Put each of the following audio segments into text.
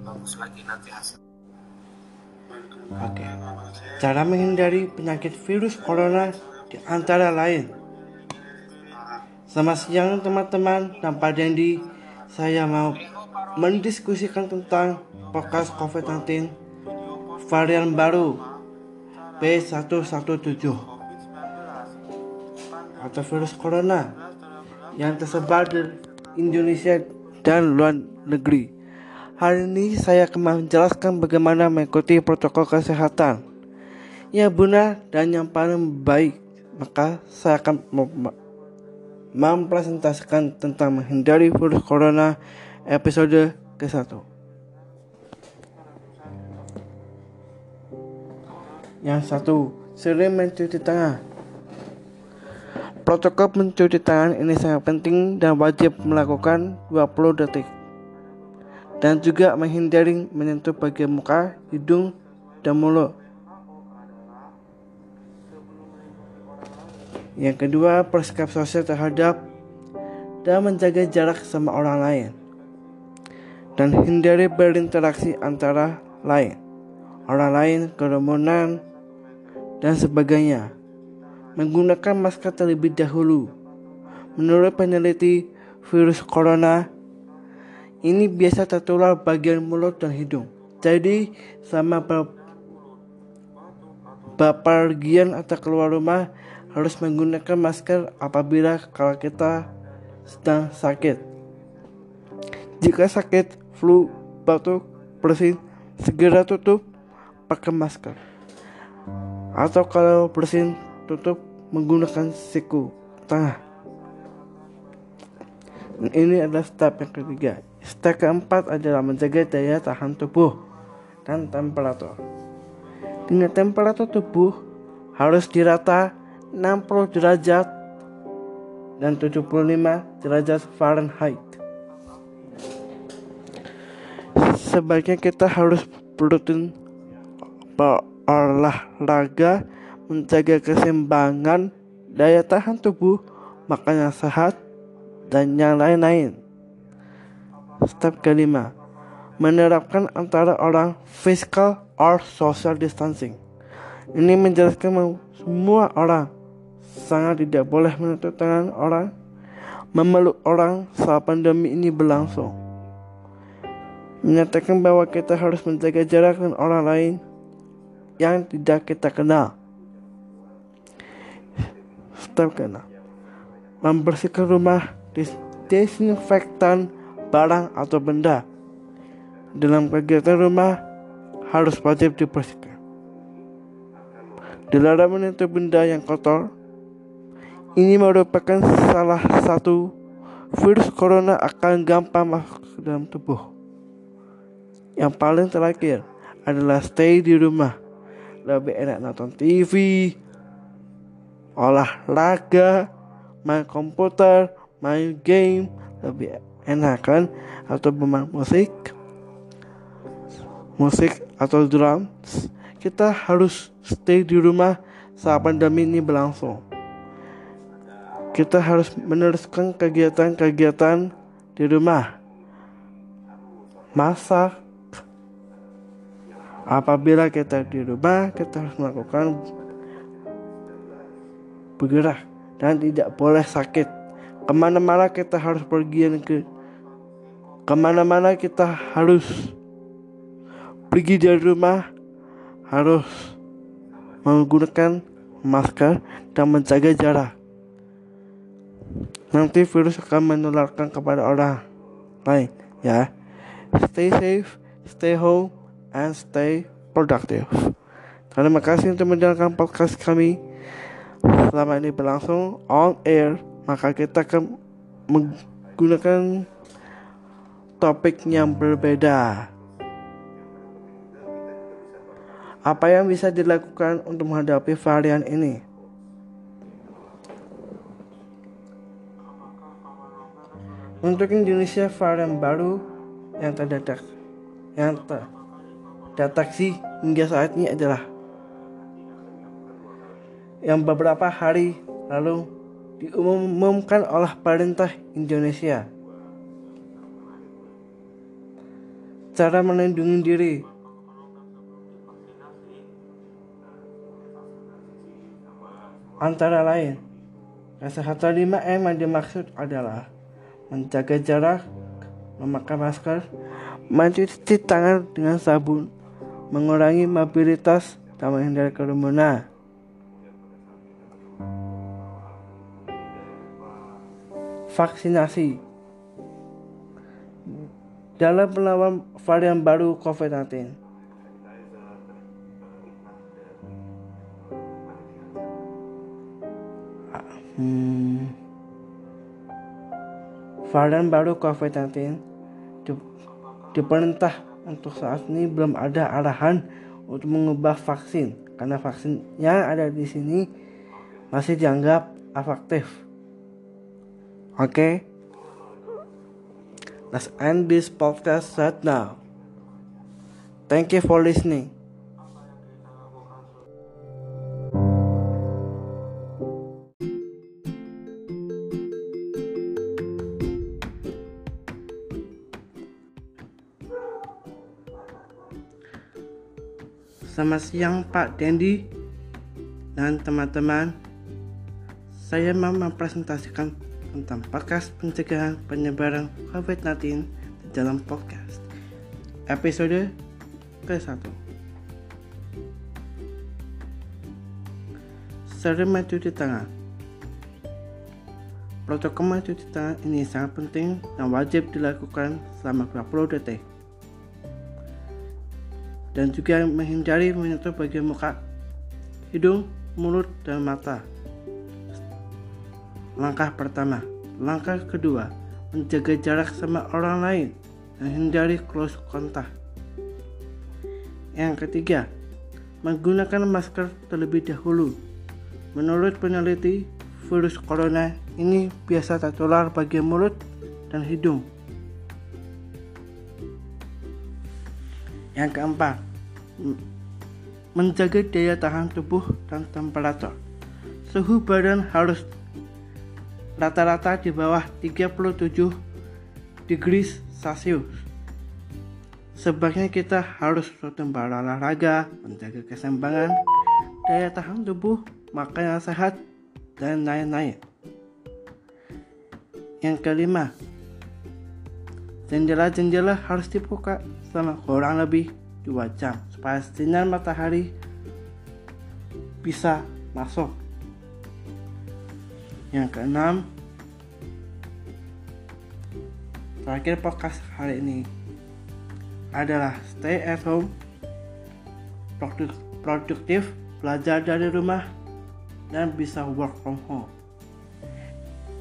bagus lagi nanti hasil Oke. Cara menghindari penyakit virus corona di antara lain. Selamat siang teman-teman dan Pak Dendi. Saya mau mendiskusikan tentang podcast COVID-19 varian baru B117 atau virus corona yang tersebar di Indonesia dan luar negeri. Hari ini saya akan menjelaskan bagaimana mengikuti protokol kesehatan yang benar dan yang paling baik. Maka saya akan mem- mempresentasikan tentang menghindari virus corona episode ke-1. Yang satu, sering mencuci tangan. Protokol mencuci tangan ini sangat penting dan wajib melakukan 20 detik dan juga menghindari menyentuh bagian muka, hidung, dan mulut. Yang kedua, bersikap sosial terhadap dan menjaga jarak sama orang lain. Dan hindari berinteraksi antara lain, orang lain, kerumunan, dan sebagainya. Menggunakan masker terlebih dahulu. Menurut peneliti, virus corona ini biasa tertular bagian mulut dan hidung. Jadi sama bepergian atau keluar rumah harus menggunakan masker apabila kalau kita sedang sakit. Jika sakit, flu, batuk, bersin, segera tutup pakai masker. Atau kalau bersin, tutup menggunakan siku tangan. Ini adalah step yang ketiga. Step keempat adalah menjaga daya tahan tubuh dan temperatur. Dengan temperatur tubuh harus dirata 60 derajat dan 75 derajat Fahrenheit. Sebaiknya kita harus rutin berolahraga, menjaga keseimbangan daya tahan tubuh, makan yang sehat, dan yang lain-lain. Step kelima, menerapkan antara orang physical or social distancing. Ini menjelaskan semua orang sangat tidak boleh menyentuh tangan orang, memeluk orang saat pandemi ini berlangsung. Menyatakan bahwa kita harus menjaga jarak dengan orang lain yang tidak kita kenal. Step keenam, membersihkan rumah desinfektan barang atau benda dalam kegiatan rumah harus wajib dibersihkan. Dilarang menyentuh benda yang kotor. Ini merupakan salah satu virus corona akan gampang masuk ke dalam tubuh. Yang paling terakhir adalah stay di rumah. Lebih enak nonton TV, olahraga, main komputer, main game, lebih enak kan? Atau bermain musik, musik atau drums. Kita harus stay di rumah saat pandemi ini berlangsung. Kita harus meneruskan kegiatan-kegiatan di rumah. Masak, apabila kita di rumah kita harus melakukan bergerak dan tidak boleh sakit ke mana-mana kita harus pergi ke ke mana-mana kita harus pergi dari rumah harus menggunakan masker dan menjaga jarak nanti virus akan menularkan kepada orang lain ya stay safe stay home and stay productive. Terima kasih untuk mendengarkan podcast kami. Selama ini berlangsung on air, maka kita akan menggunakan topik yang berbeda. Apa yang bisa dilakukan untuk menghadapi varian ini? Untuk Indonesia varian baru yang terdetek yang terdeteksi hingga saat ini adalah yang beberapa hari lalu diumumkan oleh pemerintah Indonesia. Cara melindungi diri antara lain kesehatan 5M yang dimaksud adalah menjaga jarak, memakai masker, mencuci tangan dengan sabun, mengurangi mobilitas, dan menghindari kerumunan. Vaksinasi dalam melawan varian baru COVID-19. Hmm, varian baru COVID-19 di, diperintah untuk saat ini belum ada arahan untuk mengubah vaksin karena vaksin yang ada di sini masih dianggap efektif. Okay? Let's end this podcast right now. Thank you for listening. Selamat siang Pak Dendi dan teman-teman. Saya mau mempresentasikan tentang podcast pencegahan penyebaran COVID-19 di dalam podcast. Episode ke-1. Sering mencuci tangan. Protokol mencuci tangan ini sangat penting dan wajib dilakukan selama 20 detik dan juga menghindari menyentuh bagian muka, hidung, mulut, dan mata. Langkah pertama, langkah kedua, menjaga jarak sama orang lain dan hindari close contact. Yang ketiga, menggunakan masker terlebih dahulu. Menurut peneliti, virus corona ini biasa tertular bagian mulut dan hidung. Yang keempat, menjaga daya tahan tubuh dan temperatur. Suhu badan harus rata-rata di bawah 37 degrees Celcius. Sebaiknya kita harus rutin berolahraga, menjaga keseimbangan, daya tahan tubuh, makan yang sehat, dan lain-lain. Yang kelima, jendela-jendela harus dibuka selama kurang lebih 2 jam supaya sinar matahari bisa masuk. Yang keenam, terakhir podcast hari ini adalah stay at home, produktif, belajar dari rumah, dan bisa work from home.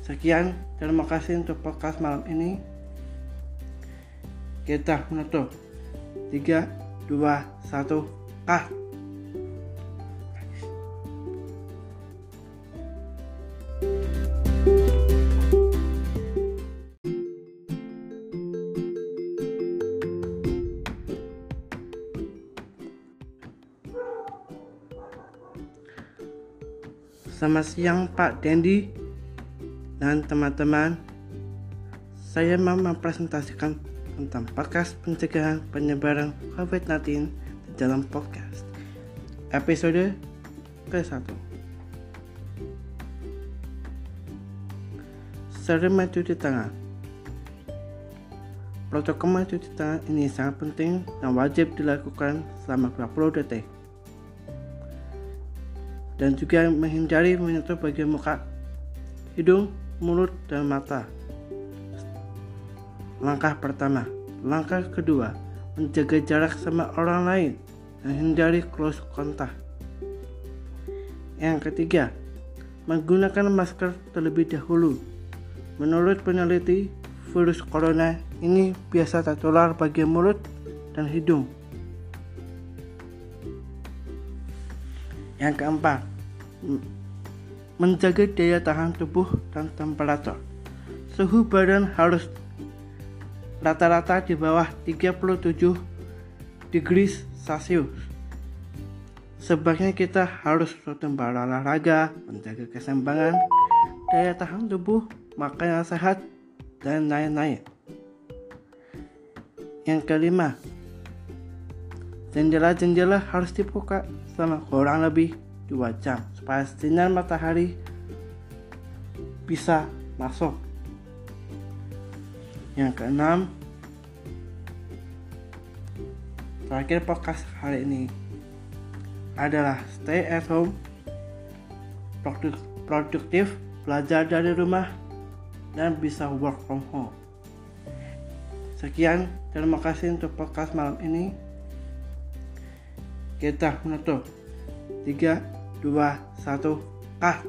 Sekian, terima kasih untuk podcast malam ini. Kita menutup. 3, 2, 1, kah? Selamat siang Pak Dendi dan teman-teman. Saya mau mempresentasikan tentang podcast pencegahan penyebaran COVID-19 di dalam podcast. Episode ke-1. Sering mencuci tangan. Protokol mencuci tangan ini sangat penting dan wajib dilakukan selama 20 detik. Dan juga menghindari menyentuh bagian muka, hidung, mulut, dan mata Langkah pertama, langkah kedua, menjaga jarak sama orang lain dan hindari close contact. Yang ketiga, menggunakan masker terlebih dahulu. Menurut peneliti, virus corona ini biasa tertular bagian mulut dan hidung. Yang keempat, menjaga daya tahan tubuh dan temperatur. Suhu badan harus rata-rata di bawah 37 degrees Celcius. Sebaiknya kita harus rutin berolahraga, menjaga keseimbangan, daya tahan tubuh, makan yang sehat, dan lain-lain. Yang kelima, jendela-jendela harus dibuka selama kurang lebih 2 jam supaya sinar matahari bisa masuk. Yang keenam, terakhir podcast hari ini adalah stay at home, produktif, belajar dari rumah, dan bisa work from home. Sekian, terima kasih untuk podcast malam ini. Kita menutup. 3, 2, 1, kah.